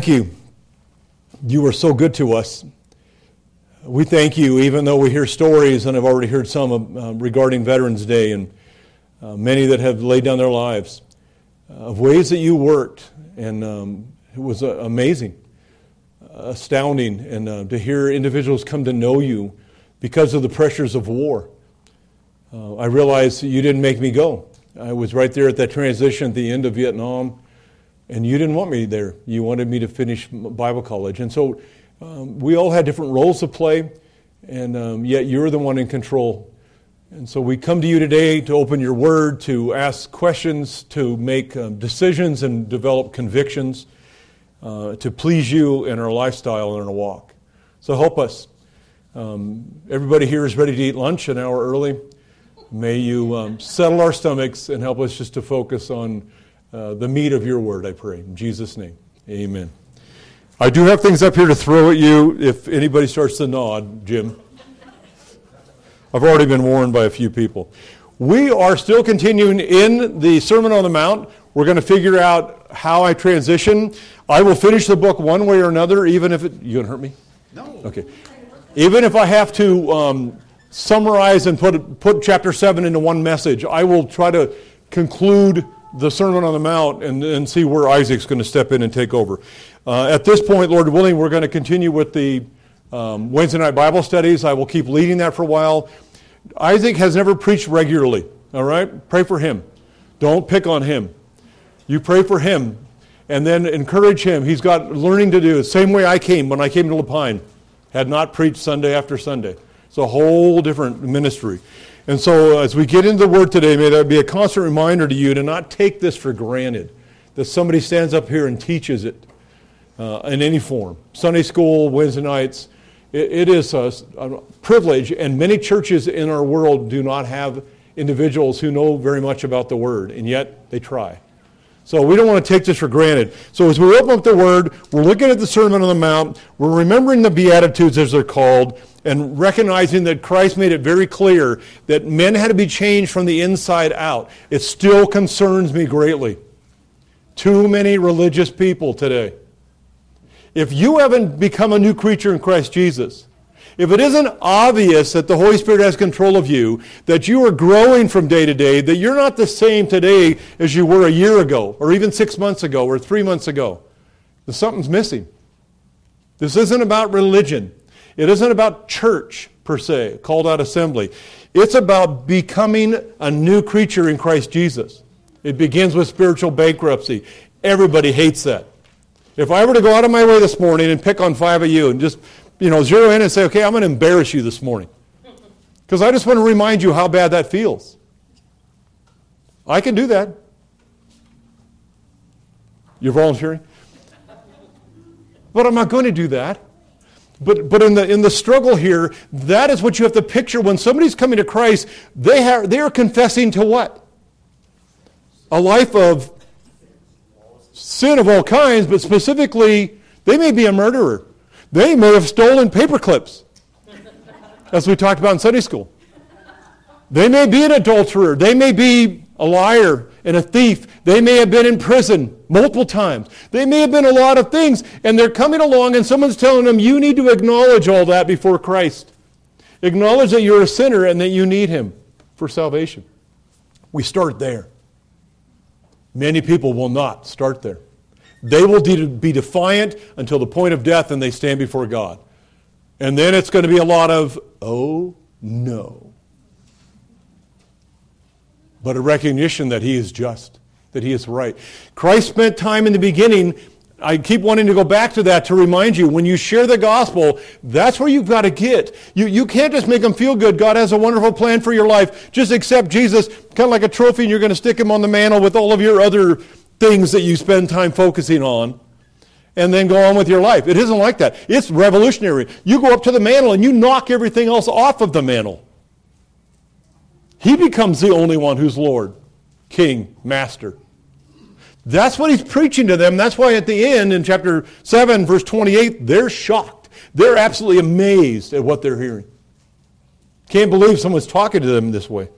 thank you. You are so good to us. We thank you, even though we hear stories, and I've already heard some uh, regarding Veterans Day and uh, many that have laid down their lives, uh, of ways that you worked. And um, it was uh, amazing, astounding, and uh, to hear individuals come to know you because of the pressures of war. Uh, I realized you didn't make me go. I was right there at that transition at the end of Vietnam, and you didn't want me there. You wanted me to finish Bible college. And so um, we all had different roles to play, and um, yet you're the one in control. And so we come to you today to open your word, to ask questions, to make um, decisions and develop convictions, uh, to please you in our lifestyle and in our walk. So help us. Um, everybody here is ready to eat lunch an hour early. May you um, settle our stomachs and help us just to focus on uh, the meat of your word, I pray. In Jesus' name, amen. I do have things up here to throw at you if anybody starts to nod, Jim. I've already been warned by a few people. We are still continuing in the Sermon on the Mount. We're going to figure out how I transition. I will finish the book one way or another, even if it. You going to hurt me? No. Okay. Even if I have to um, summarize and put, put chapter 7 into one message, I will try to conclude the Sermon on the Mount and, and see where Isaac's going to step in and take over. Uh, at this point, Lord willing, we're going to continue with the um, Wednesday night Bible studies. I will keep leading that for a while. Isaac has never preached regularly, all right? Pray for him. Don't pick on him. You pray for him and then encourage him. He's got learning to do. The same way I came when I came to La Pine. Had not preached Sunday after Sunday. It's a whole different ministry. And so as we get into the Word today, may that be a constant reminder to you to not take this for granted, that somebody stands up here and teaches it uh, in any form. Sunday school, Wednesday nights. it, it is a, a privilege, and many churches in our world do not have individuals who know very much about the Word, and yet they try. So we don't want to take this for granted. So as we open up the Word, we're looking at the Sermon on the Mount, we're remembering the Beatitudes as they're called, and recognizing that Christ made it very clear that men had to be changed from the inside out. It still concerns me greatly. Too many religious people today if you haven't become a new creature in Christ Jesus, if it isn't obvious that the Holy Spirit has control of you, that you are growing from day to day, that you're not the same today as you were a year ago, or even six months ago, or three months ago, then something's missing. This isn't about religion. It isn't about church, per se, called out assembly. It's about becoming a new creature in Christ Jesus. It begins with spiritual bankruptcy. Everybody hates that. If I were to go out of my way this morning and pick on five of you and just, you know, zero in and say, okay, I'm going to embarrass you this morning. Because I just want to remind you how bad that feels. I can do that. You're volunteering? But I'm not going to do that. But, but in, the, in the struggle here, that is what you have to picture. When somebody's coming to Christ, they, have, they are confessing to what? A life of sin of all kinds, but specifically, they may be a murderer. They may have stolen paper clips, as we talked about in Sunday school. They may be an adulterer. They may be a liar and a thief. They may have been in prison multiple times. They may have been a lot of things, and they're coming along, and someone's telling them, You need to acknowledge all that before Christ. Acknowledge that you're a sinner and that you need Him for salvation. We start there. Many people will not start there. They will be defiant until the point of death and they stand before God. And then it's going to be a lot of, oh no. But a recognition that He is just, that He is right. Christ spent time in the beginning I keep wanting to go back to that to remind you when you share the gospel, that's where you've got to get. You, you can't just make them feel good. God has a wonderful plan for your life. Just accept Jesus kind of like a trophy and you're going to stick him on the mantle with all of your other things that you spend time focusing on and then go on with your life. It isn't like that. It's revolutionary. You go up to the mantle and you knock everything else off of the mantle. He becomes the only one who's Lord, King, Master. That's what he's preaching to them. That's why at the end, in chapter 7, verse 28, they're shocked. They're absolutely amazed at what they're hearing. Can't believe someone's talking to them this way.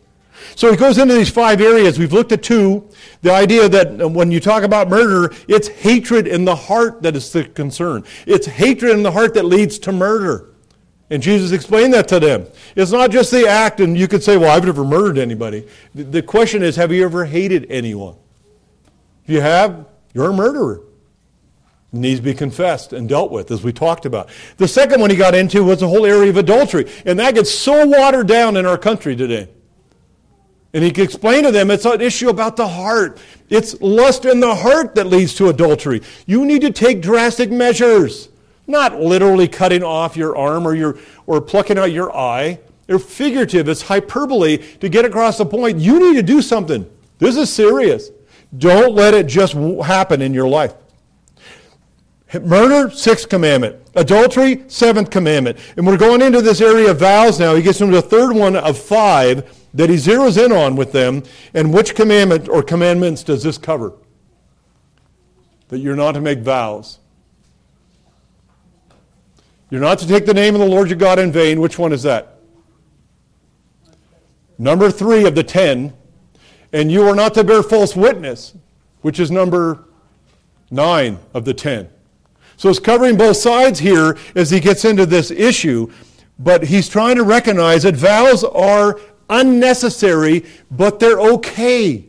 So he goes into these five areas. We've looked at two. The idea that uh, when you talk about murder, it's hatred in the heart that is the concern. It's hatred in the heart that leads to murder. And Jesus explained that to them. It's not just the act, and you could say, well, I've never murdered anybody. The question is, have you ever hated anyone? If you have, you're a murderer. It needs to be confessed and dealt with, as we talked about. The second one he got into was the whole area of adultery. And that gets so watered down in our country today. And he explained to them it's an issue about the heart. It's lust in the heart that leads to adultery. You need to take drastic measures. Not literally cutting off your arm or, your, or plucking out your eye. They're figurative. It's hyperbole to get across the point. You need to do something. This is serious. Don't let it just happen in your life. Murder, sixth commandment. Adultery, seventh commandment. And we're going into this area of vows now. He gets into the third one of five that he zeroes in on with them. And which commandment or commandments does this cover? That you're not to make vows. You're not to take the name of the Lord your God in vain. Which one is that? Number three of the ten. And you are not to bear false witness, which is number nine of the ten. So it's covering both sides here as he gets into this issue, but he's trying to recognize that vows are unnecessary, but they're okay.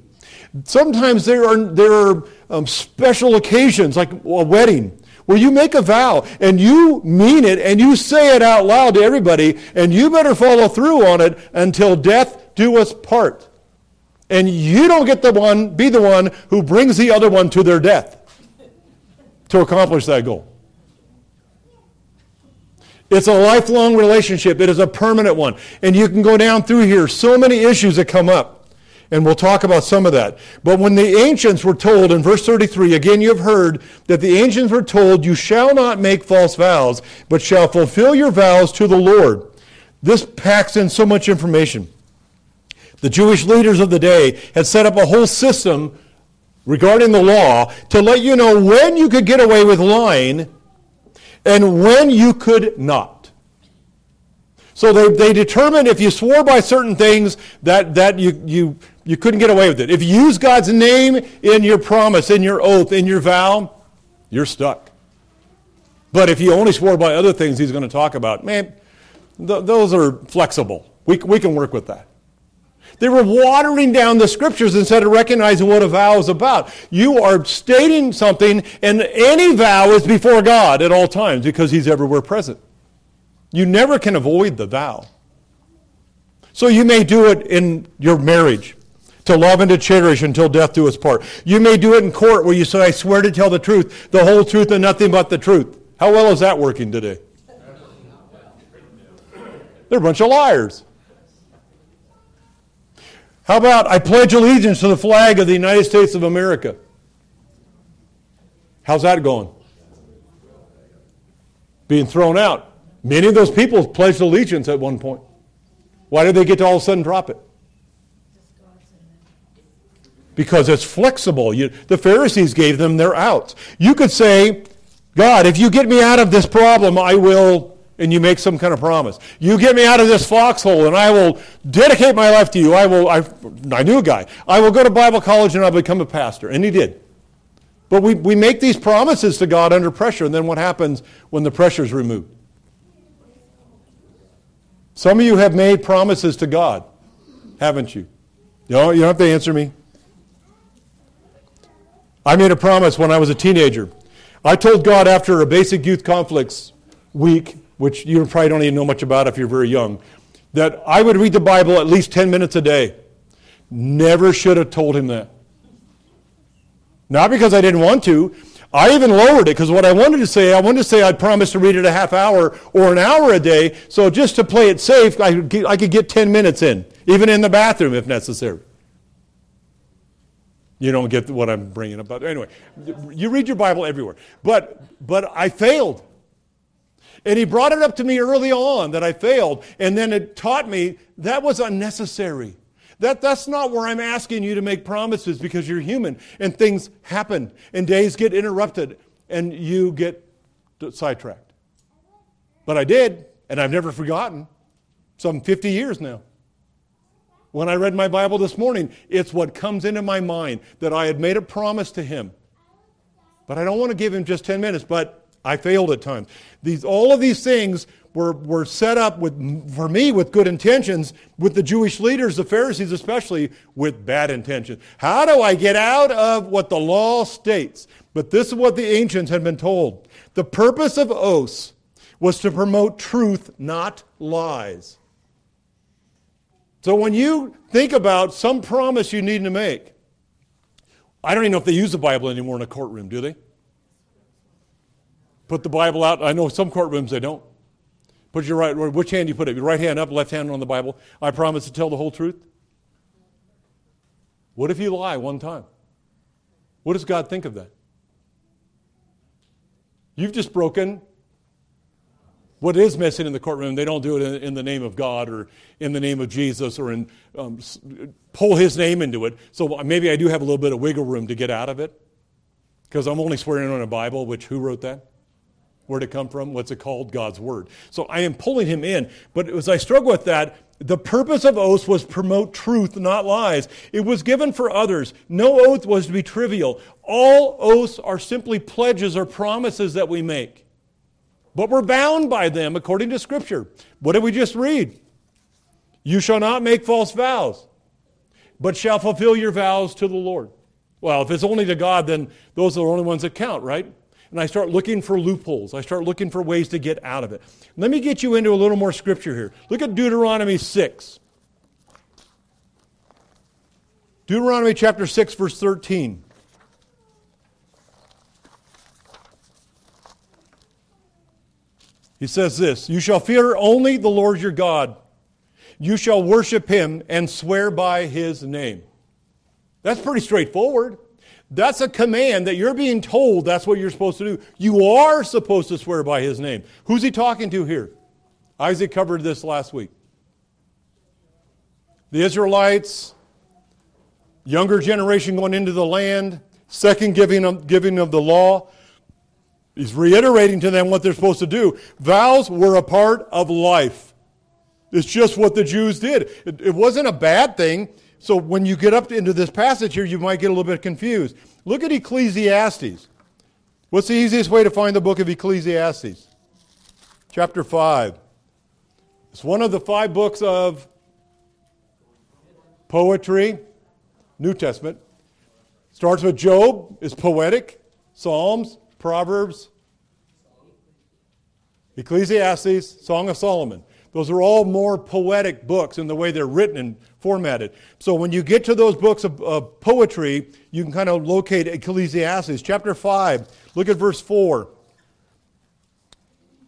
Sometimes there are, there are um, special occasions, like a wedding, where you make a vow and you mean it and you say it out loud to everybody, and you better follow through on it until death do us part. And you don't get the one, be the one who brings the other one to their death to accomplish that goal. It's a lifelong relationship. It is a permanent one. And you can go down through here, so many issues that come up. And we'll talk about some of that. But when the ancients were told in verse 33, again, you have heard that the ancients were told, You shall not make false vows, but shall fulfill your vows to the Lord. This packs in so much information. The Jewish leaders of the day had set up a whole system regarding the law to let you know when you could get away with lying and when you could not. So they, they determined if you swore by certain things that, that you, you, you couldn't get away with it. If you use God's name in your promise, in your oath, in your vow, you're stuck. But if you only swore by other things he's going to talk about, man, th- those are flexible. We, we can work with that. They were watering down the scriptures instead of recognizing what a vow is about. You are stating something, and any vow is before God at all times because He's everywhere present. You never can avoid the vow. So you may do it in your marriage to love and to cherish until death do us part. You may do it in court where you say, I swear to tell the truth, the whole truth, and nothing but the truth. How well is that working today? They're a bunch of liars. How about I pledge allegiance to the flag of the United States of America? How's that going? Being thrown out. Many of those people pledged allegiance at one point. Why did they get to all of a sudden drop it? Because it's flexible. You, the Pharisees gave them their outs. You could say, God, if you get me out of this problem, I will and you make some kind of promise. You get me out of this foxhole and I will dedicate my life to you. I will, I, I knew a guy. I will go to Bible college and I'll become a pastor. And he did. But we, we make these promises to God under pressure, and then what happens when the pressure is removed? Some of you have made promises to God, haven't you? You don't, you don't have to answer me. I made a promise when I was a teenager. I told God after a basic youth conflicts week which you probably don't even know much about if you're very young, that I would read the Bible at least 10 minutes a day. Never should have told him that. Not because I didn't want to. I even lowered it because what I wanted to say, I wanted to say I'd promise to read it a half hour or an hour a day. So just to play it safe, I could get, I could get 10 minutes in, even in the bathroom if necessary. You don't get what I'm bringing up. But anyway, you read your Bible everywhere. But, but I failed. And he brought it up to me early on that I failed, and then it taught me that was unnecessary. That, that's not where I'm asking you to make promises because you're human and things happen and days get interrupted and you get sidetracked. But I did, and I've never forgotten. Some 50 years now. When I read my Bible this morning, it's what comes into my mind that I had made a promise to him. But I don't want to give him just 10 minutes, but I failed at times. These, all of these things were, were set up with, for me with good intentions, with the Jewish leaders, the Pharisees especially, with bad intentions. How do I get out of what the law states? But this is what the ancients had been told. The purpose of oaths was to promote truth, not lies. So when you think about some promise you need to make, I don't even know if they use the Bible anymore in a courtroom, do they? Put the Bible out. I know some courtrooms they don't. Put your right, which hand you put it? Your right hand up, left hand on the Bible. I promise to tell the whole truth. What if you lie one time? What does God think of that? You've just broken what is missing in the courtroom. They don't do it in, in the name of God or in the name of Jesus or in, um, pull his name into it. So maybe I do have a little bit of wiggle room to get out of it because I'm only swearing on a Bible, which who wrote that? Where'd it come from? What's it called? God's Word. So I am pulling him in. But as I struggle with that, the purpose of oaths was promote truth, not lies. It was given for others. No oath was to be trivial. All oaths are simply pledges or promises that we make. But we're bound by them according to Scripture. What did we just read? You shall not make false vows, but shall fulfill your vows to the Lord. Well, if it's only to God, then those are the only ones that count, right? And I start looking for loopholes. I start looking for ways to get out of it. Let me get you into a little more scripture here. Look at Deuteronomy 6. Deuteronomy chapter 6, verse 13. He says this You shall fear only the Lord your God. You shall worship him and swear by his name. That's pretty straightforward. That's a command that you're being told that's what you're supposed to do. You are supposed to swear by his name. Who's he talking to here? Isaac covered this last week. The Israelites, younger generation going into the land, second giving of, giving of the law. He's reiterating to them what they're supposed to do. Vows were a part of life. It's just what the Jews did. It, it wasn't a bad thing. So when you get up into this passage here, you might get a little bit confused. Look at Ecclesiastes. What's the easiest way to find the book of Ecclesiastes? Chapter 5. It's one of the five books of poetry, New Testament. Starts with Job, is poetic, Psalms, Proverbs, Ecclesiastes, Song of Solomon. Those are all more poetic books in the way they're written and formatted. So when you get to those books of, of poetry, you can kind of locate Ecclesiastes. Chapter 5, look at verse 4.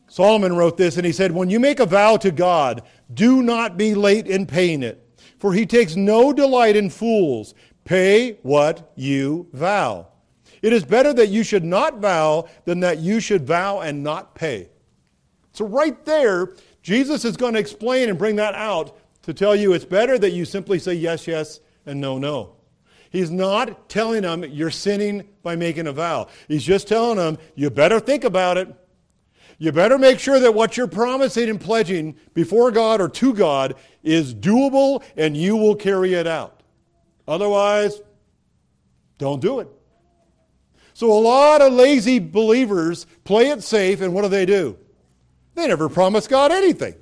Solomon wrote this, and he said, When you make a vow to God, do not be late in paying it, for he takes no delight in fools. Pay what you vow. It is better that you should not vow than that you should vow and not pay. So, right there, Jesus is going to explain and bring that out to tell you it's better that you simply say yes, yes, and no, no. He's not telling them you're sinning by making a vow. He's just telling them you better think about it. You better make sure that what you're promising and pledging before God or to God is doable and you will carry it out. Otherwise, don't do it. So, a lot of lazy believers play it safe, and what do they do? They never promise God anything.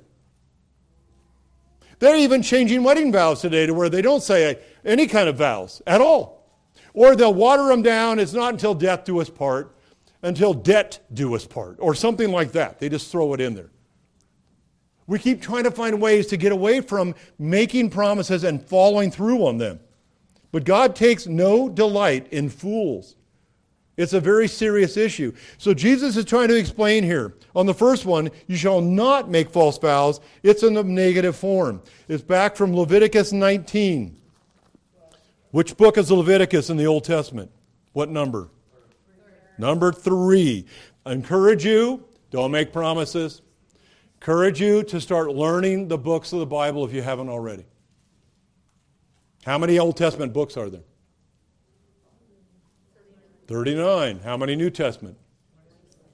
They're even changing wedding vows today to where they don't say any kind of vows at all. Or they'll water them down. It's not until death do us part, until debt do us part, or something like that. They just throw it in there. We keep trying to find ways to get away from making promises and following through on them. But God takes no delight in fools. It's a very serious issue. So Jesus is trying to explain here. On the first one, you shall not make false vows. It's in the negative form. It's back from Leviticus 19. Which book is Leviticus in the Old Testament? What number? Number three. Encourage you, don't make promises. Encourage you to start learning the books of the Bible if you haven't already. How many Old Testament books are there? 39. How many New Testament?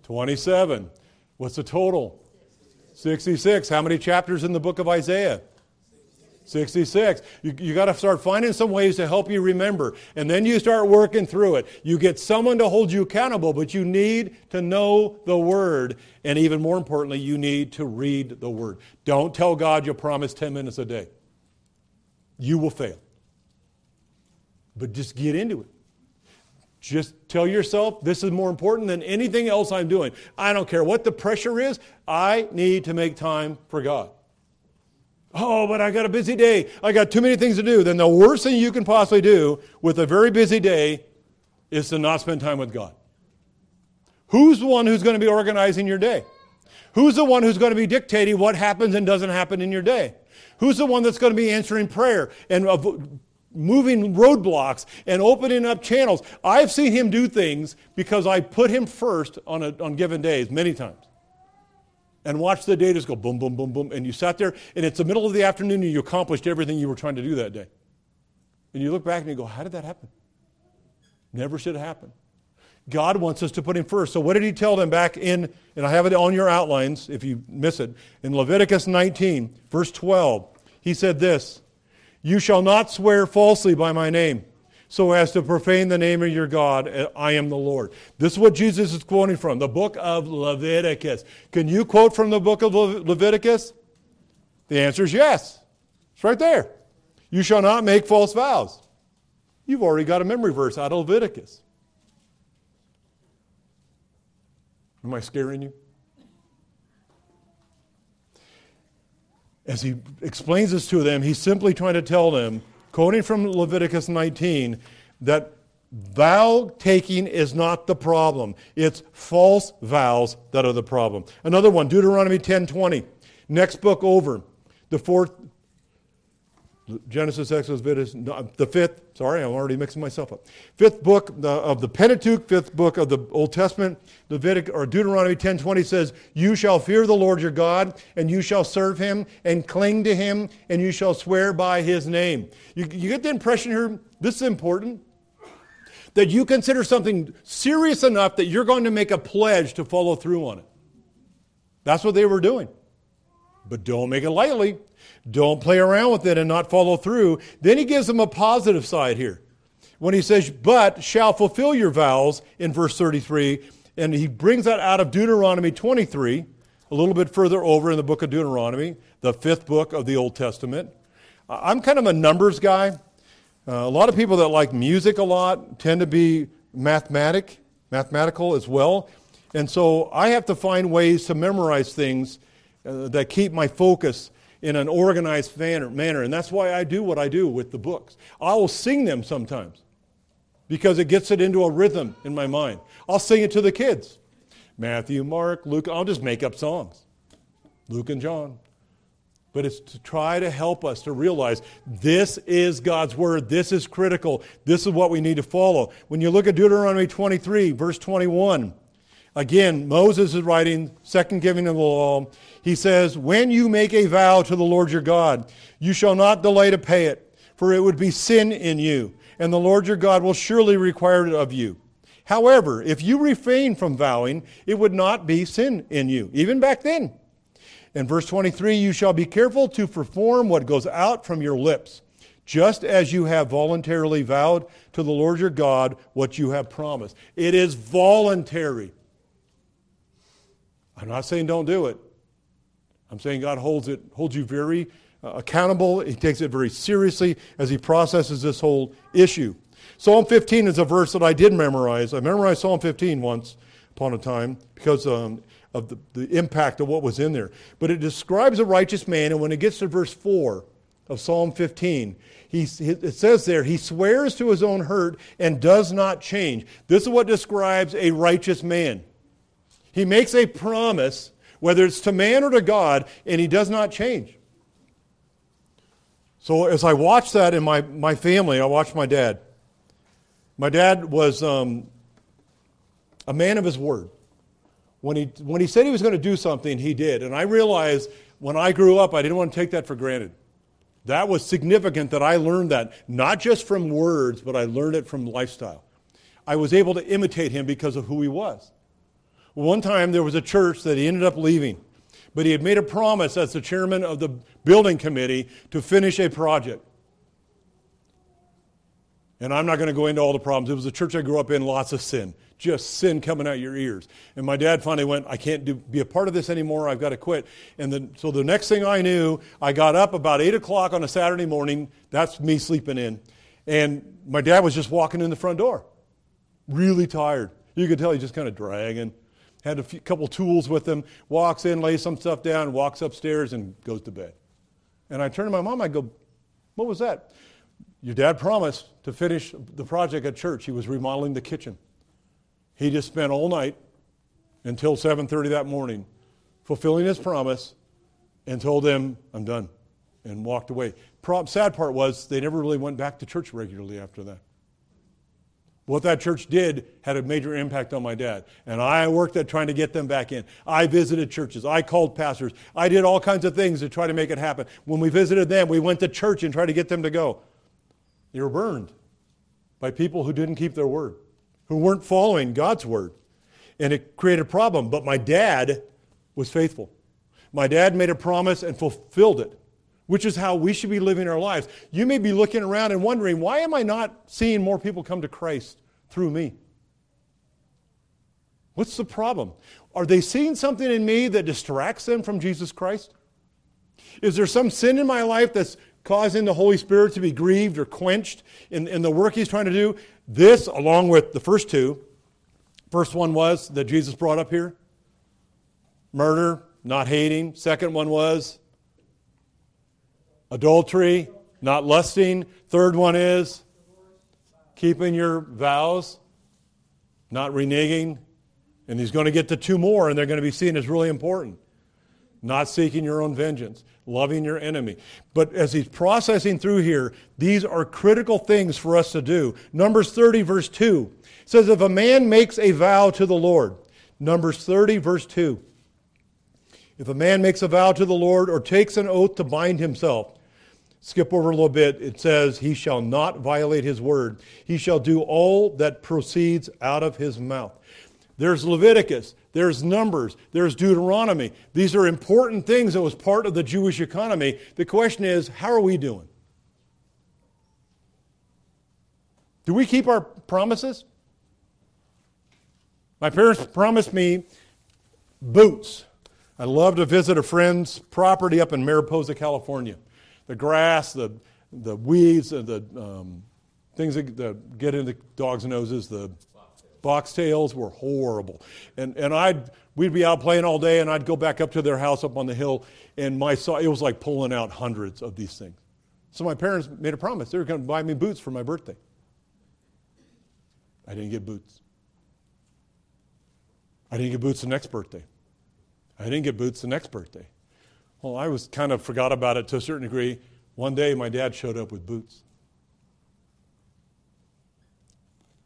27. What's the total? 66. How many chapters in the book of Isaiah? 66. You, you got to start finding some ways to help you remember. And then you start working through it. You get someone to hold you accountable, but you need to know the Word. And even more importantly, you need to read the Word. Don't tell God you'll promise 10 minutes a day. You will fail. But just get into it. Just tell yourself this is more important than anything else I'm doing. I don't care what the pressure is, I need to make time for God. Oh, but I got a busy day. I got too many things to do. Then the worst thing you can possibly do with a very busy day is to not spend time with God. Who's the one who's going to be organizing your day? Who's the one who's going to be dictating what happens and doesn't happen in your day? Who's the one that's going to be answering prayer and moving roadblocks and opening up channels? I've seen him do things because I put him first on, a, on given days many times and watch the day just go boom, boom, boom, boom. And you sat there, and it's the middle of the afternoon, and you accomplished everything you were trying to do that day. And you look back and you go, How did that happen? Never should have happened. God wants us to put Him first. So, what did He tell them back in, and I have it on your outlines if you miss it, in Leviticus 19, verse 12? He said this You shall not swear falsely by my name so as to profane the name of your God. I am the Lord. This is what Jesus is quoting from, the book of Leviticus. Can you quote from the book of Leviticus? The answer is yes. It's right there. You shall not make false vows. You've already got a memory verse out of Leviticus. Am I scaring you? As he explains this to them, he's simply trying to tell them quoting from Leviticus 19, that vow taking is not the problem. It's false vows that are the problem. Another one, Deuteronomy 10:20. Next book over. The fourth Genesis, Exodus, Leviticus, the fifth, sorry, I'm already mixing myself up. Fifth book of the Pentateuch, fifth book of the Old Testament, Leviticus, or Deuteronomy 10.20 says, You shall fear the Lord your God, and you shall serve him, and cling to him, and you shall swear by his name. You, you get the impression here, this is important, that you consider something serious enough that you're going to make a pledge to follow through on it. That's what they were doing. But don't make it lightly. Don't play around with it and not follow through. Then he gives them a positive side here. When he says, but shall fulfill your vows in verse 33, and he brings that out of Deuteronomy 23, a little bit further over in the book of Deuteronomy, the fifth book of the Old Testament. I'm kind of a numbers guy. Uh, a lot of people that like music a lot tend to be mathematic, mathematical as well. And so I have to find ways to memorize things uh, that keep my focus in an organized manner. And that's why I do what I do with the books. I will sing them sometimes because it gets it into a rhythm in my mind. I'll sing it to the kids Matthew, Mark, Luke. I'll just make up songs. Luke and John. But it's to try to help us to realize this is God's word. This is critical. This is what we need to follow. When you look at Deuteronomy 23, verse 21, Again, Moses is writing, second giving of the law. He says, When you make a vow to the Lord your God, you shall not delay to pay it, for it would be sin in you, and the Lord your God will surely require it of you. However, if you refrain from vowing, it would not be sin in you, even back then. In verse 23, you shall be careful to perform what goes out from your lips, just as you have voluntarily vowed to the Lord your God what you have promised. It is voluntary. I'm not saying don't do it. I'm saying God holds it holds you very uh, accountable. He takes it very seriously as he processes this whole issue. Psalm 15 is a verse that I did memorize. I memorized Psalm 15 once upon a time because um, of the, the impact of what was in there. But it describes a righteous man, and when it gets to verse 4 of Psalm 15, he, it says there, he swears to his own hurt and does not change. This is what describes a righteous man. He makes a promise, whether it's to man or to God, and he does not change. So as I watched that in my, my family, I watched my dad. My dad was um, a man of his word. When he, when he said he was going to do something, he did. And I realized when I grew up, I didn't want to take that for granted. That was significant that I learned that, not just from words, but I learned it from lifestyle. I was able to imitate him because of who he was. One time there was a church that he ended up leaving. But he had made a promise as the chairman of the building committee to finish a project. And I'm not going to go into all the problems. It was a church I grew up in, lots of sin, just sin coming out your ears. And my dad finally went, I can't do, be a part of this anymore. I've got to quit. And then, so the next thing I knew, I got up about 8 o'clock on a Saturday morning. That's me sleeping in. And my dad was just walking in the front door, really tired. You could tell he's just kind of dragging. Had a few, couple tools with him, walks in, lays some stuff down, walks upstairs, and goes to bed. And I turn to my mom, I go, What was that? Your dad promised to finish the project at church. He was remodeling the kitchen. He just spent all night until 7:30 that morning fulfilling his promise and told them, "I'm done." And walked away. Sad part was they never really went back to church regularly after that. What that church did had a major impact on my dad. And I worked at trying to get them back in. I visited churches. I called pastors. I did all kinds of things to try to make it happen. When we visited them, we went to church and tried to get them to go. They were burned by people who didn't keep their word, who weren't following God's word. And it created a problem. But my dad was faithful. My dad made a promise and fulfilled it, which is how we should be living our lives. You may be looking around and wondering, why am I not seeing more people come to Christ through me? What's the problem? Are they seeing something in me that distracts them from Jesus Christ? Is there some sin in my life that's causing the Holy Spirit to be grieved or quenched in, in the work he's trying to do. This, along with the first two, first one was that Jesus brought up here murder, not hating. Second one was adultery, not lusting. Third one is keeping your vows, not reneging. And he's going to get to two more, and they're going to be seen as really important. Not seeking your own vengeance loving your enemy. But as he's processing through here, these are critical things for us to do. Numbers 30, verse 2 says, If a man makes a vow to the Lord, Numbers 30, verse 2. If a man makes a vow to the Lord or takes an oath to bind himself, skip over a little bit, it says, He shall not violate his word. He shall do all that proceeds out of his mouth. There's Leviticus, there's Numbers, there's Deuteronomy. These are important things that was part of the Jewish economy. The question is, how are we doing? Do we keep our promises? My parents promised me boots. I love to visit a friend's property up in Mariposa, California. The grass, the, the weeds, and the um, things that, that get into dogs' noses, the foxtails were horrible. And, and I'd, we'd be out playing all day, and I'd go back up to their house up on the hill, and my saw, it was like pulling out hundreds of these things. So my parents made a promise. They were going to buy me boots for my birthday. I didn't get boots. I didn't get boots the next birthday. I didn't get boots the next birthday. Well, I was kind of forgot about it to a certain degree. One day, my dad showed up with boots.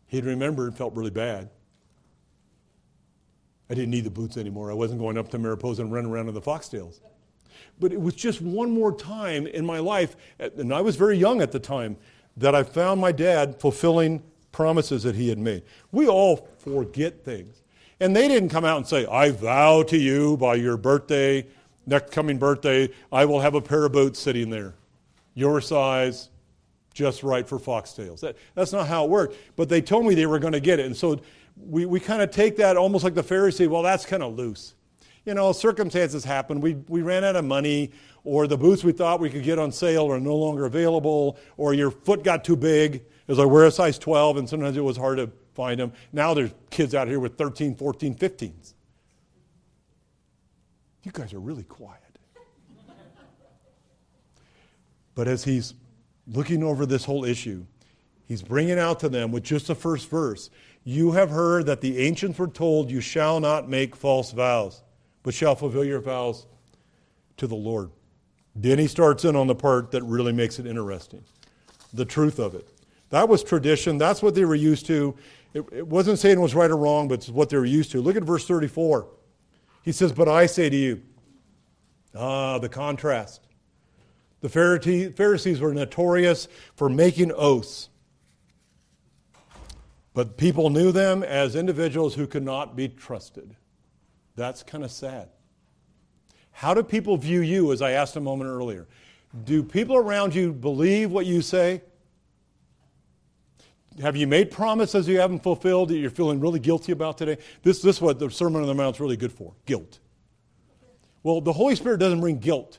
He'd remembered, and felt really bad. I didn't need the boots anymore. I wasn't going up to Mariposa and running around in the foxtails. But it was just one more time in my life, and I was very young at the time, that I found my dad fulfilling promises that he had made. We all forget things. And they didn't come out and say, I vow to you by your birthday, next coming birthday, I will have a pair of boots sitting there, your size, just right for foxtails. That, that's not how it worked. But they told me they were going to get it. And so we, we kind of take that almost like the Pharisee, well, that's kind of loose. You know, circumstances happen. We, we ran out of money, or the boots we thought we could get on sale are no longer available, or your foot got too big. As I wear a size 12, and sometimes it was hard to find them. Now there's kids out here with 13, 14, 15s. You guys are really quiet. but as he's looking over this whole issue, he's bringing out to them with just the first verse You have heard that the ancients were told, You shall not make false vows, but shall fulfill your vows to the Lord. Then he starts in on the part that really makes it interesting the truth of it. That was tradition, that's what they were used to. It, it wasn't saying it was right or wrong, but it's what they were used to. Look at verse 34. He says, But I say to you, ah, the contrast. The Pharisees were notorious for making oaths. But people knew them as individuals who could not be trusted. That's kind of sad. How do people view you, as I asked a moment earlier? Do people around you believe what you say? Have you made promises you haven't fulfilled that you're feeling really guilty about today? This, this is what the Sermon on the Mount is really good for guilt. Well, the Holy Spirit doesn't bring guilt.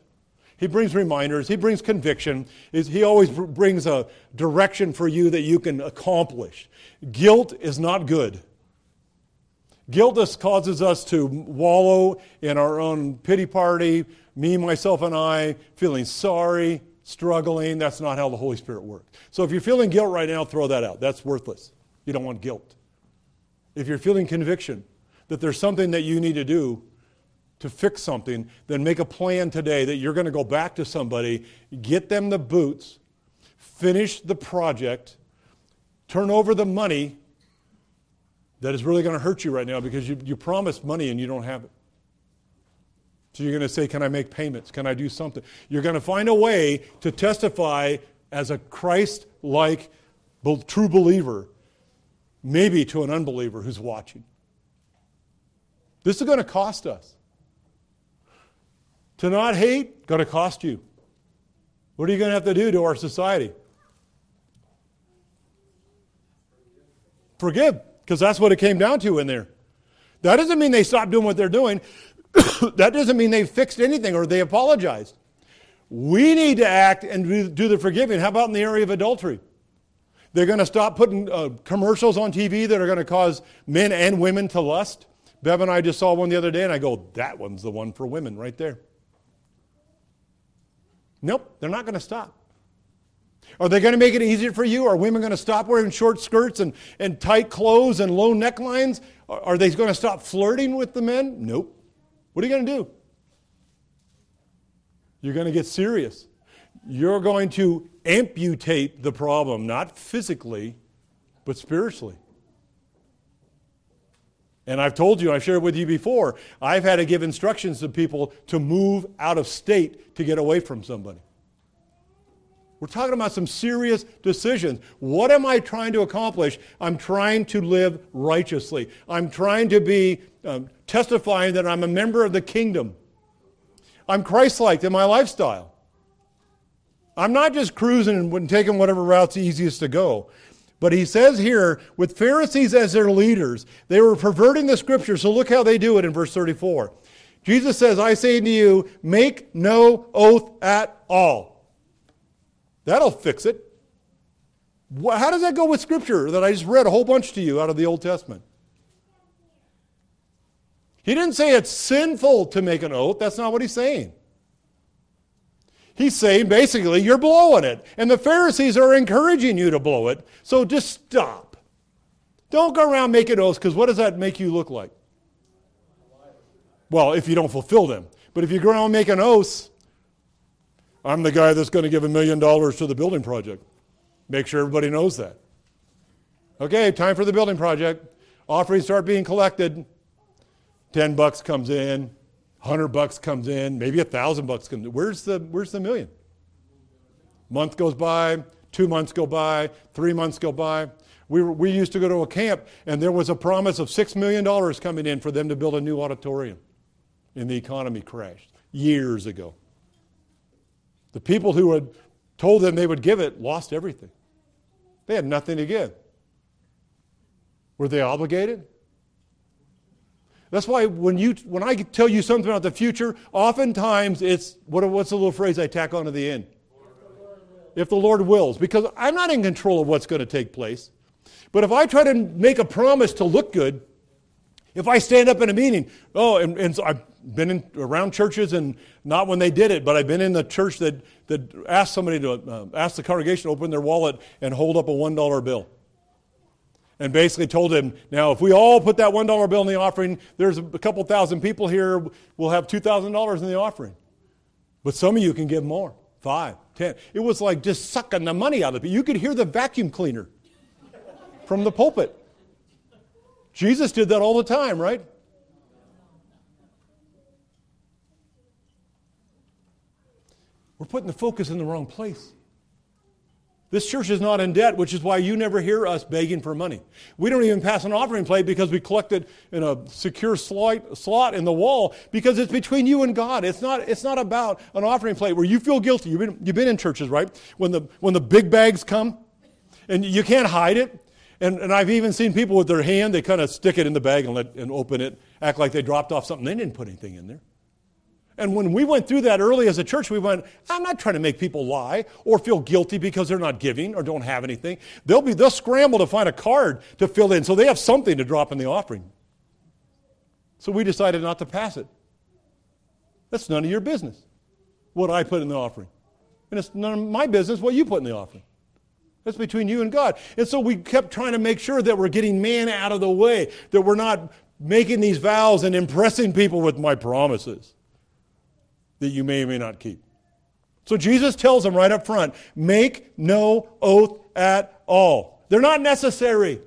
He brings reminders, He brings conviction. He always brings a direction for you that you can accomplish. Guilt is not good. Guilt causes us to wallow in our own pity party, me, myself, and I, feeling sorry, struggling. That's not how the Holy Spirit works. So if you're feeling guilt right now, throw that out. That's worthless. You don't want guilt. If you're feeling conviction that there's something that you need to do to fix something, then make a plan today that you're going to go back to somebody, get them the boots, finish the project, turn over the money that is really going to hurt you right now because you, you promised money and you don't have it. So you're going to say, Can I make payments? Can I do something? You're going to find a way to testify as a Christ like true believer, maybe to an unbeliever who's watching. This is going to cost us. To not hate, going to cost you. What are you going to have to do to our society? Forgive because that's what it came down to in there. That doesn't mean they stopped doing what they're doing. that doesn't mean they fixed anything or they apologized. We need to act and do the forgiving. How about in the area of adultery? They're going to stop putting uh, commercials on TV that are going to cause men and women to lust. Bev and I just saw one the other day, and I go, that one's the one for women right there. Nope, they're not going to stop. Are they going to make it easier for you? Are women going to stop wearing short skirts and, and tight clothes and low necklines? Are they going to stop flirting with the men? Nope. What are you going to do? You're going to get serious. You're going to amputate the problem, not physically, but spiritually. And I've told you, I've shared with you before, I've had to give instructions to people to move out of state to get away from somebody. We're talking about some serious decisions. What am I trying to accomplish? I'm trying to live righteously. I'm trying to be um, testifying that I'm a member of the kingdom. I'm Christ like in my lifestyle. I'm not just cruising and taking whatever route's easiest to go. But he says here, with Pharisees as their leaders, they were perverting the scripture. So look how they do it in verse 34. Jesus says, I say to you, make no oath at all. That'll fix it. How does that go with Scripture that I just read a whole bunch to you out of the Old Testament? He didn't say it's sinful to make an oath. That's not what he's saying. He's saying basically you're blowing it. And the Pharisees are encouraging you to blow it. So just stop. Don't go around making oaths because what does that make you look like? Well, if you don't fulfill them. But if you go around making oaths, I'm the guy that's going to give a million dollars to the building project. Make sure everybody knows that. Okay, time for the building project. Offerings start being collected. 10 bucks comes in, 100 bucks comes in, maybe a 1,000 bucks comes in. Where's the, where's the million? Month goes by, two months go by, three months go by. We, were, we used to go to a camp, and there was a promise of $6 million coming in for them to build a new auditorium. And the economy crashed years ago. The people who had told them they would give it lost everything. They had nothing to give. Were they obligated? That's why when, you, when I tell you something about the future, oftentimes it's what, what's the little phrase I tack on to the end? If the Lord wills. Because I'm not in control of what's going to take place. But if I try to make a promise to look good, if I stand up in a meeting, oh, and, and so I've been in, around churches and not when they did it, but I've been in the church that, that asked somebody to uh, ask the congregation to open their wallet and hold up a $1 bill. And basically told them, now if we all put that $1 bill in the offering, there's a couple thousand people here, we'll have $2,000 in the offering. But some of you can give more, five, ten. It was like just sucking the money out of it. You could hear the vacuum cleaner from the pulpit. Jesus did that all the time, right? We're putting the focus in the wrong place. This church is not in debt, which is why you never hear us begging for money. We don't even pass an offering plate because we collect it in a secure slot in the wall because it's between you and God. It's not, it's not about an offering plate where you feel guilty. You've been, you've been in churches, right? When the, when the big bags come and you can't hide it. And, and I've even seen people with their hand, they kind of stick it in the bag and, let, and open it, act like they dropped off something. They didn't put anything in there. And when we went through that early as a church, we went, I'm not trying to make people lie or feel guilty because they're not giving or don't have anything. They'll be they'll scramble to find a card to fill in so they have something to drop in the offering. So we decided not to pass it. That's none of your business what I put in the offering. And it's none of my business what you put in the offering. That's between you and God. And so we kept trying to make sure that we're getting man out of the way, that we're not making these vows and impressing people with my promises that you may or may not keep. So Jesus tells them right up front make no oath at all. They're not necessary.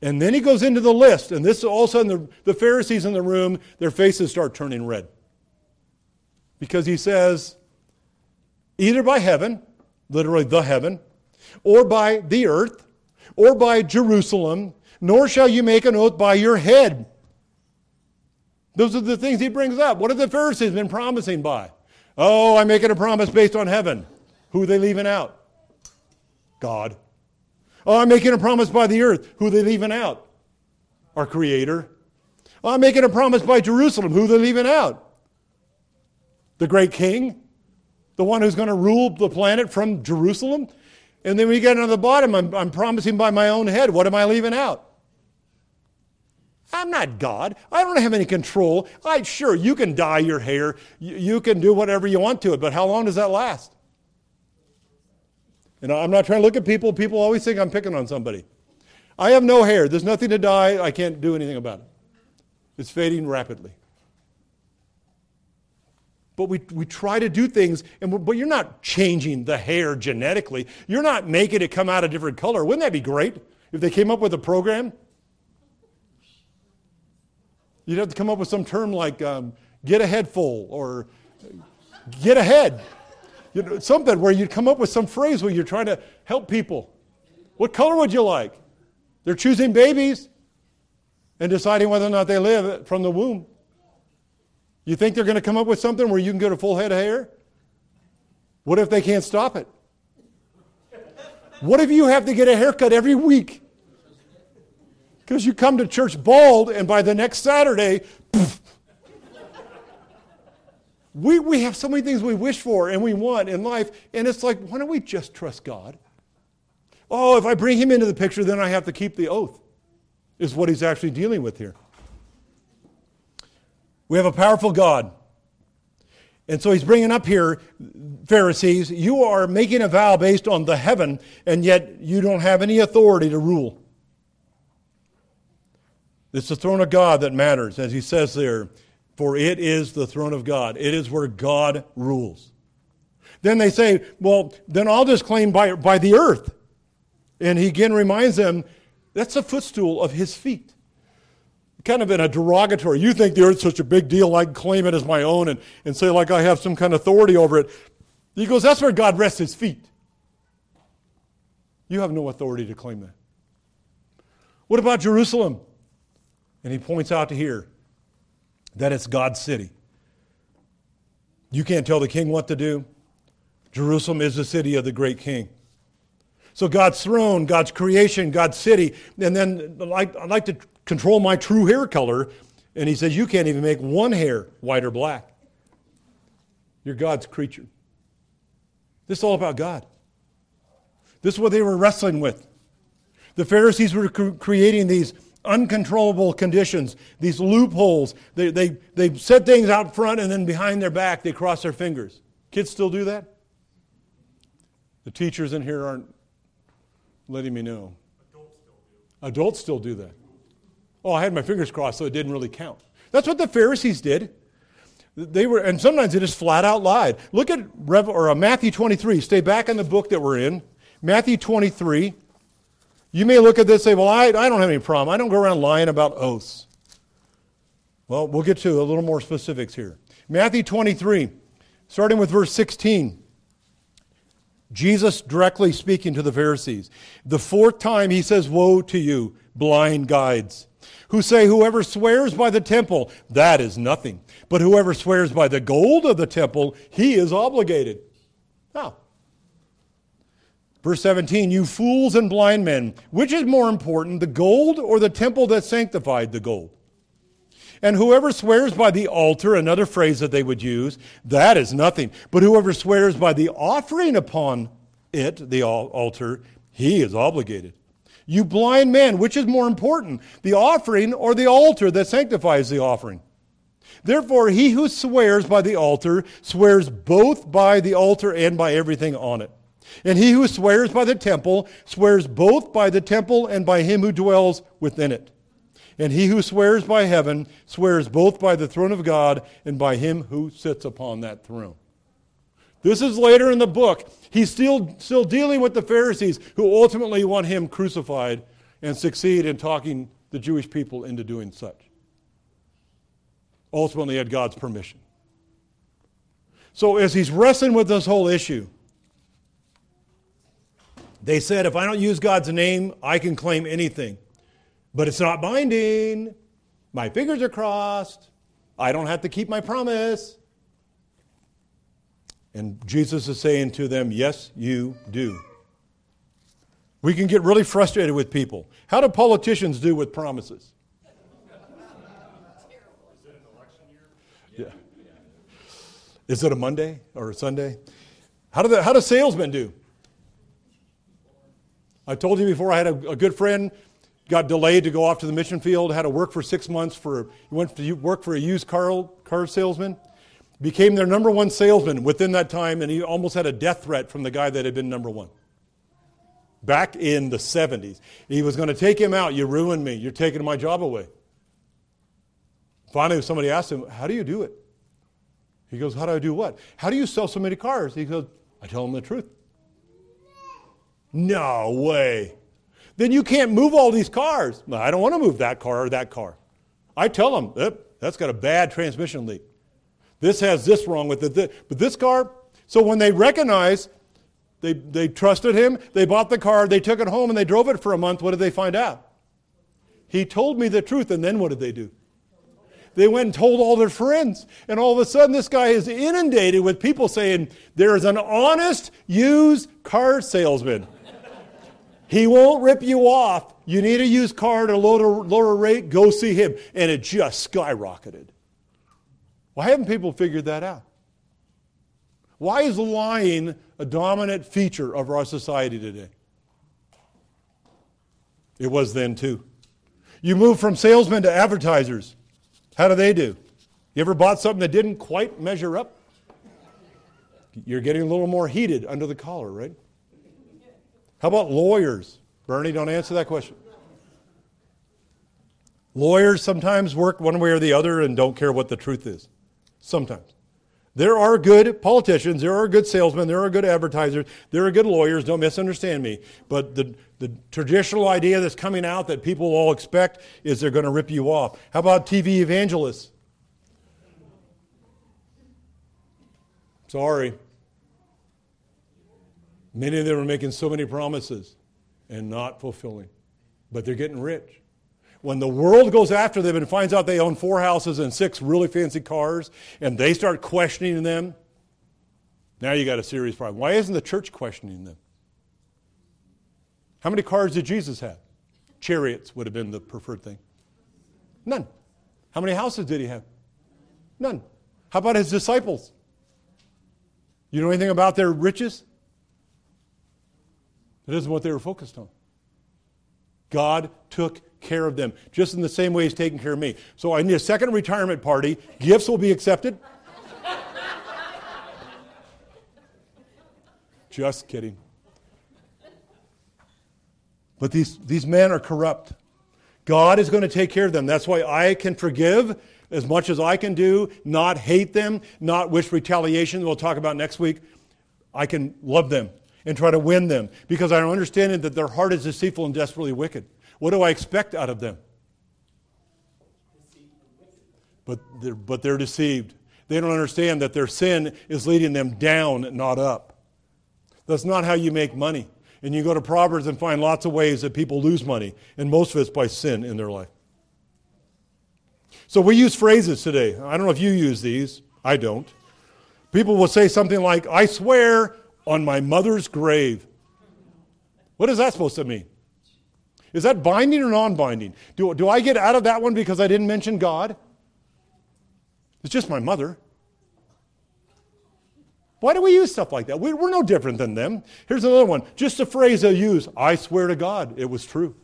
And then he goes into the list, and this all of a sudden the, the Pharisees in the room, their faces start turning red. Because he says, either by heaven, literally the heaven, or by the earth, or by Jerusalem, nor shall you make an oath by your head, those are the things he brings up. What have the Pharisees been promising by? Oh, I'm making a promise based on heaven. Who are they leaving out? God. Oh, I'm making a promise by the earth. Who are they leaving out? Our Creator. Oh, I'm making a promise by Jerusalem. Who are they leaving out? The great king, the one who's going to rule the planet from Jerusalem. And then we get on the bottom, I'm, I'm promising by my own head. What am I leaving out? I'm not God. I don't have any control. I sure you can dye your hair, you, can do whatever you want to it, but how long does that last? And I'm not trying to look at people. People always think I'm picking on somebody. I have no hair. There's nothing to dye. I can't do anything about it. It's fading rapidly. But we, we try to do things, and but you're not changing the hair genetically. You're not making it come out a different color. Wouldn't that be great if they came up with a program You'd have to come up with some term like um, get a head full or get ahead. You know, something where you'd come up with some phrase where you're trying to help people. What color would you like? They're choosing babies and deciding whether or not they live from the womb. You think they're going to come up with something where you can get a full head of hair? What if they can't stop it? What if you have to get a haircut every week? Because you come to church bald, and by the next Saturday, we, we have so many things we wish for and we want in life, and it's like, why don't we just trust God? Oh, if I bring him into the picture, then I have to keep the oath, is what he's actually dealing with here. We have a powerful God. And so he's bringing up here, Pharisees, you are making a vow based on the heaven, and yet you don't have any authority to rule. It's the throne of God that matters, as he says there, for it is the throne of God. It is where God rules. Then they say, well, then I'll just claim by, by the earth. And he again reminds them, that's a footstool of his feet. Kind of in a derogatory, you think the earth's such a big deal, I claim it as my own and, and say like I have some kind of authority over it. He goes, that's where God rests his feet. You have no authority to claim that. What about Jerusalem? And he points out to here that it's God's city. You can't tell the king what to do. Jerusalem is the city of the great king. So God's throne, God's creation, God's city, and then I'd like to control my true hair color. And he says, You can't even make one hair white or black. You're God's creature. This is all about God. This is what they were wrestling with. The Pharisees were creating these uncontrollable conditions, these loopholes. They, they, they set things out front and then behind their back they cross their fingers. Kids still do that? The teachers in here aren't letting me know. Adults still do. That. Oh, I had my fingers crossed, so it didn't really count. That's what the Pharisees did. They were, and sometimes they just flat out lied. Look at Rev, or uh, Matthew 23. Stay back in the book that we're in. Matthew 23. You may look at this and say, Well, I, I don't have any problem. I don't go around lying about oaths. Well, we'll get to a little more specifics here. Matthew 23, starting with verse 16. Jesus directly speaking to the Pharisees. The fourth time he says, Woe to you, blind guides, who say, Whoever swears by the temple, that is nothing. But whoever swears by the gold of the temple, he is obligated. Now, verse 17, you fools and blind men, which is more important, the gold or the temple that sanctified the gold? And whoever swears by the altar, another phrase that they would use, that is nothing. But whoever swears by the offering upon it, the altar, he is obligated. You blind men, which is more important, the offering or the altar that sanctifies the offering? Therefore, he who swears by the altar swears both by the altar and by everything on it. And he who swears by the temple swears both by the temple and by him who dwells within it. And he who swears by heaven swears both by the throne of God and by him who sits upon that throne. This is later in the book. He's still, still dealing with the Pharisees who ultimately want him crucified and succeed in talking the Jewish people into doing such. Ultimately, had God's permission. So, as he's wrestling with this whole issue, they said, if I don't use God's name, I can claim anything. But it's not binding. My fingers are crossed. I don't have to keep my promise. And Jesus is saying to them, Yes, you do. We can get really frustrated with people. How do politicians do with promises? Is it an election year? Yeah. Is it a Monday or a Sunday? How do, the, how do salesmen do? I told you before I had a, a good friend got delayed to go off to the mission field, had to work for six months for, went to work for a used car, car salesman, became their number one salesman within that time, and he almost had a death threat from the guy that had been number one. Back in the 70s. He was going to take him out. You ruined me. You're taking my job away. Finally, somebody asked him, How do you do it? He goes, How do I do what? How do you sell so many cars? He goes, I tell them the truth. No way then you can't move all these cars. I don't want to move that car or that car. I tell them, yep, that's got a bad transmission leak. This has this wrong with it. But this car, so when they recognize they, they trusted him, they bought the car, they took it home, and they drove it for a month, what did they find out? He told me the truth, and then what did they do? They went and told all their friends. And all of a sudden, this guy is inundated with people saying, There is an honest used car salesman. He won't rip you off. You need a used car at a lower, lower rate, go see him. And it just skyrocketed. Why haven't people figured that out? Why is lying a dominant feature of our society today? It was then too. You move from salesmen to advertisers. How do they do? You ever bought something that didn't quite measure up? You're getting a little more heated under the collar, right? How about lawyers? Bernie, don't answer that question. Lawyers sometimes work one way or the other and don't care what the truth is. Sometimes. There are good politicians, there are good salesmen, there are good advertisers, there are good lawyers, don't misunderstand me. But the, the traditional idea that's coming out that people all expect is they're going to rip you off. How about TV evangelists? Sorry. Many of them are making so many promises and not fulfilling, but they're getting rich. When the world goes after them and finds out they own four houses and six really fancy cars, and they start questioning them, now you got a serious problem. Why isn't the church questioning them? How many cars did Jesus have? Chariots would have been the preferred thing. None. How many houses did he have? None. How about his disciples? You know anything about their riches? That isn't what they were focused on. God took care of them, just in the same way He's taking care of me. So I need a second retirement party. Gifts will be accepted. just kidding. But these, these men are corrupt. God is going to take care of them. That's why I can forgive as much as I can do, not hate them, not wish retaliation. We'll talk about next week. I can love them and try to win them because I'm understanding that their heart is deceitful and desperately wicked. What do I expect out of them? But they're, but they're deceived. They don't understand that their sin is leading them down, not up. That's not how you make money. And you go to Proverbs and find lots of ways that people lose money, and most of it's by sin in their life. So we use phrases today. I don't know if you use these. I don't. People will say something like, I swear on my mother's grave. What is that supposed to mean? Is that binding or non binding? Do, do I get out of that one because I didn't mention God? It's just my mother. Why do we use stuff like that? We, are no different than them. Here's another one. Just a phrase they'll use I swear to God, it was true.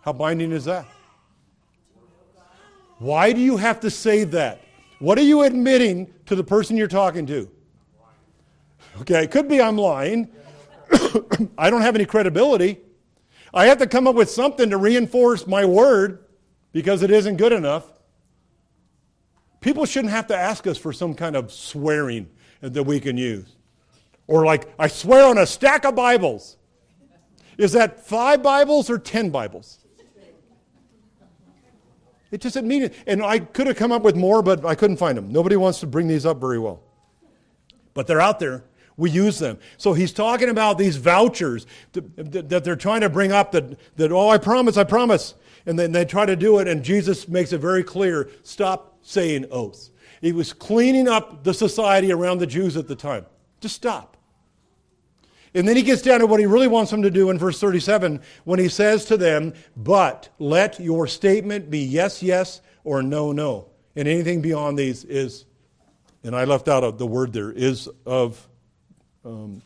How binding is that? Why do you have to say that? What are you admitting to the person you're talking to? Okay, it could be I'm lying. I don't have any credibility. I have to come up with something to reinforce my word because it isn't good enough. People shouldn't have to ask us for some kind of swearing that we can use. Or, like, I swear on a stack of Bibles. Is that five Bibles or ten Bibles? It doesn't mean it. And I could have come up with more, but I couldn't find them. Nobody wants to bring these up very well. But they're out there. We use them. So he's talking about these vouchers that they're trying to bring up that, that oh, I promise, I promise. And then they try to do it, and Jesus makes it very clear stop saying oaths. He was cleaning up the society around the Jews at the time. Just stop. And then he gets down to what he really wants them to do in verse 37 when he says to them, But let your statement be yes, yes, or no, no. And anything beyond these is, and I left out the word there, is of um,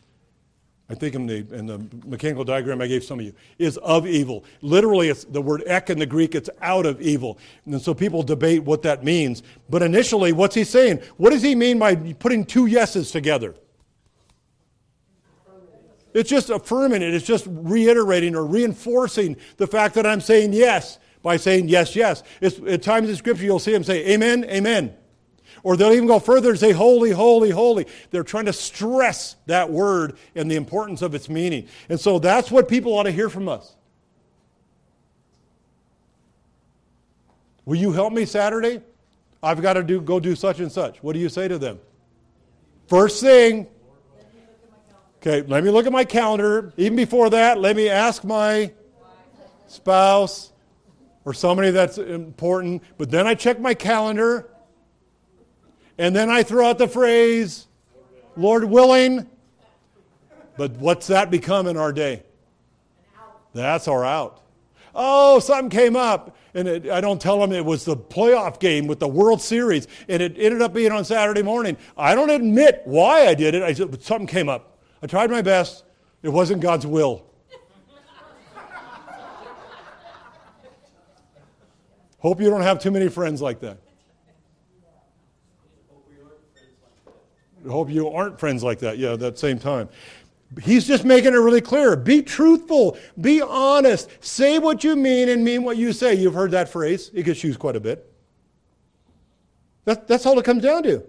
I think in the, in the mechanical diagram I gave some of you, is of evil. Literally, it's the word ek in the Greek, it's out of evil. And so people debate what that means. But initially, what's he saying? What does he mean by putting two yeses together? It's just affirming it, it's just reiterating or reinforcing the fact that I'm saying yes by saying yes, yes. It's, at times in Scripture, you'll see him say, Amen, Amen. Or they'll even go further and say, Holy, holy, holy. They're trying to stress that word and the importance of its meaning. And so that's what people ought to hear from us. Will you help me Saturday? I've got to do, go do such and such. What do you say to them? First thing, okay, let me look at my calendar. Even before that, let me ask my spouse or somebody that's important. But then I check my calendar. And then I throw out the phrase, Lord willing. But what's that become in our day? That's our out. Oh, something came up. And it, I don't tell them it was the playoff game with the World Series, and it ended up being on Saturday morning. I don't admit why I did it. I said, something came up. I tried my best. It wasn't God's will. Hope you don't have too many friends like that. Hope you aren't friends like that, yeah, at that same time. He's just making it really clear. Be truthful. Be honest. Say what you mean and mean what you say. You've heard that phrase. It gets used quite a bit. That, that's all it comes down to.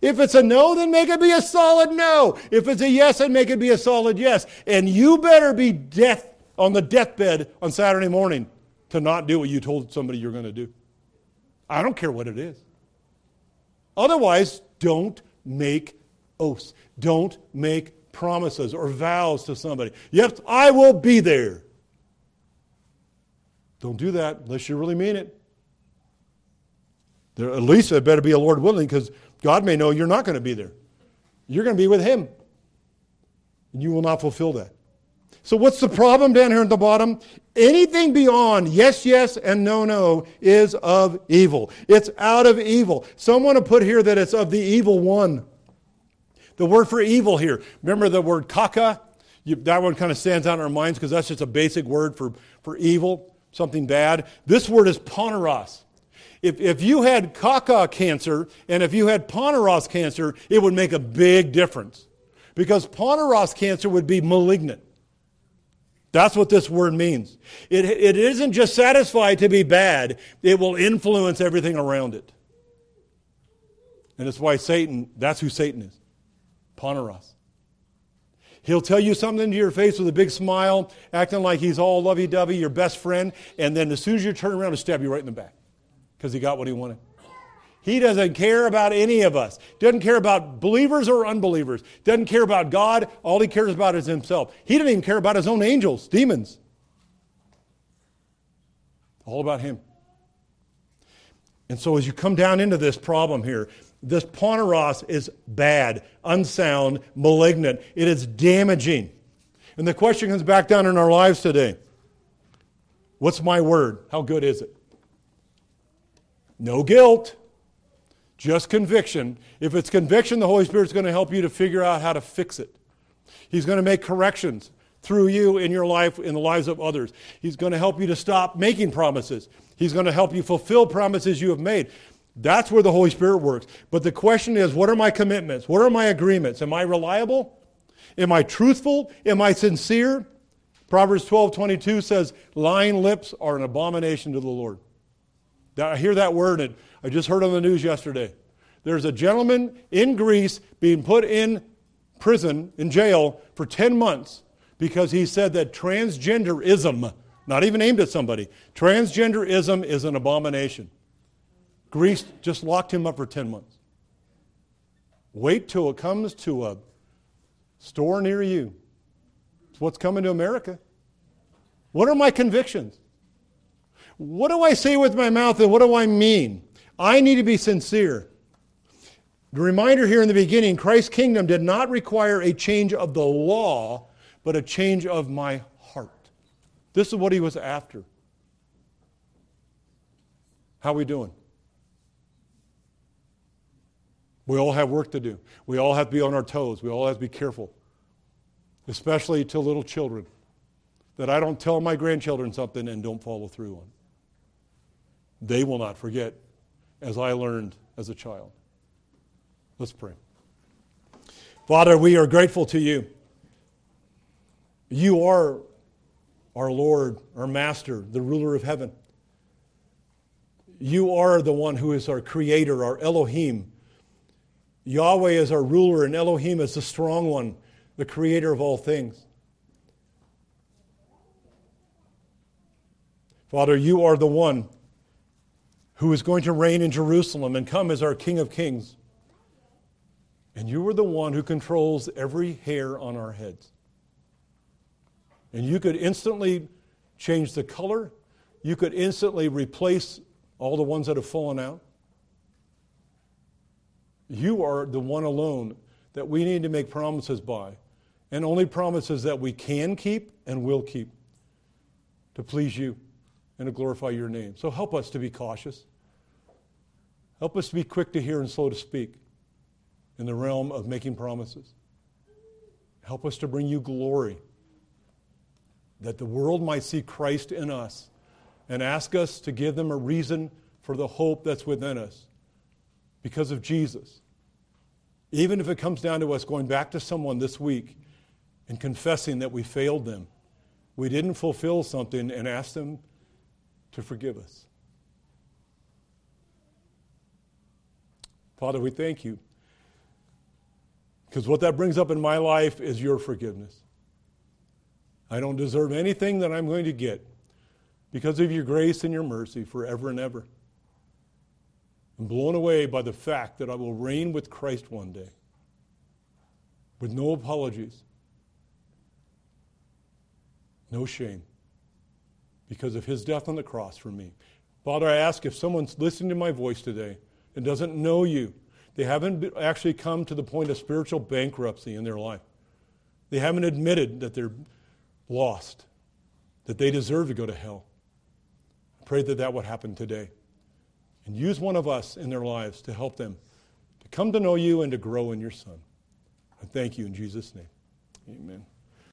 If it's a no, then make it be a solid no. If it's a yes, then make it be a solid yes. And you better be death on the deathbed on Saturday morning to not do what you told somebody you're going to do. I don't care what it is. Otherwise, don't make oaths. Don't make promises or vows to somebody. Yes, I will be there. Don't do that unless you really mean it. There, at least it better be a Lord willing because God may know you're not going to be there. You're going to be with Him. And you will not fulfill that. So, what's the problem down here at the bottom? Anything beyond yes, yes, and no, no is of evil. It's out of evil. Someone have put here that it's of the evil one. The word for evil here, remember the word kaka? You, that one kind of stands out in our minds because that's just a basic word for, for evil, something bad. This word is poneros. If, if you had kaka cancer and if you had poneros cancer, it would make a big difference because poneros cancer would be malignant. That's what this word means. It, it isn't just satisfied to be bad, it will influence everything around it. And that's why Satan, that's who Satan is. Poneros. He'll tell you something to your face with a big smile, acting like he's all lovey dovey, your best friend, and then as soon as you turn around, he'll stab you right in the back because he got what he wanted. He doesn't care about any of us. Doesn't care about believers or unbelievers. Doesn't care about God. All he cares about is himself. He didn't even care about his own angels, demons. All about him. And so as you come down into this problem here, this poneros is bad, unsound, malignant. It is damaging. And the question comes back down in our lives today. What's my word? How good is it? No guilt, just conviction. If it's conviction, the Holy Spirit's going to help you to figure out how to fix it. He's going to make corrections through you in your life, in the lives of others. He's going to help you to stop making promises. He's going to help you fulfill promises you have made. That's where the Holy Spirit works. But the question is what are my commitments? What are my agreements? Am I reliable? Am I truthful? Am I sincere? Proverbs 12 22 says, Lying lips are an abomination to the Lord. I hear that word, and I just heard on the news yesterday. There's a gentleman in Greece being put in prison, in jail, for 10 months because he said that transgenderism, not even aimed at somebody, transgenderism is an abomination. Greece just locked him up for 10 months. Wait till it comes to a store near you. It's what's coming to America. What are my convictions? What do I say with my mouth and what do I mean? I need to be sincere. The reminder here in the beginning Christ's kingdom did not require a change of the law, but a change of my heart. This is what he was after. How are we doing? We all have work to do. We all have to be on our toes. We all have to be careful, especially to little children, that I don't tell my grandchildren something and don't follow through on. They will not forget, as I learned as a child. Let's pray. Father, we are grateful to you. You are our Lord, our Master, the ruler of heaven. You are the one who is our creator, our Elohim. Yahweh is our ruler, and Elohim is the strong one, the creator of all things. Father, you are the one who is going to reign in Jerusalem and come as our King of Kings. And you are the one who controls every hair on our heads. And you could instantly change the color, you could instantly replace all the ones that have fallen out. You are the one alone that we need to make promises by, and only promises that we can keep and will keep to please you and to glorify your name. So help us to be cautious. Help us to be quick to hear and slow to speak in the realm of making promises. Help us to bring you glory, that the world might see Christ in us and ask us to give them a reason for the hope that's within us because of Jesus. Even if it comes down to us going back to someone this week and confessing that we failed them, we didn't fulfill something, and ask them to forgive us. Father, we thank you. Because what that brings up in my life is your forgiveness. I don't deserve anything that I'm going to get because of your grace and your mercy forever and ever. I'm blown away by the fact that I will reign with Christ one day with no apologies, no shame because of his death on the cross for me. Father, I ask if someone's listening to my voice today and doesn't know you, they haven't actually come to the point of spiritual bankruptcy in their life. They haven't admitted that they're lost, that they deserve to go to hell. I pray that that would happen today. And use one of us in their lives to help them to come to know you and to grow in your Son. I thank you in Jesus' name. Amen.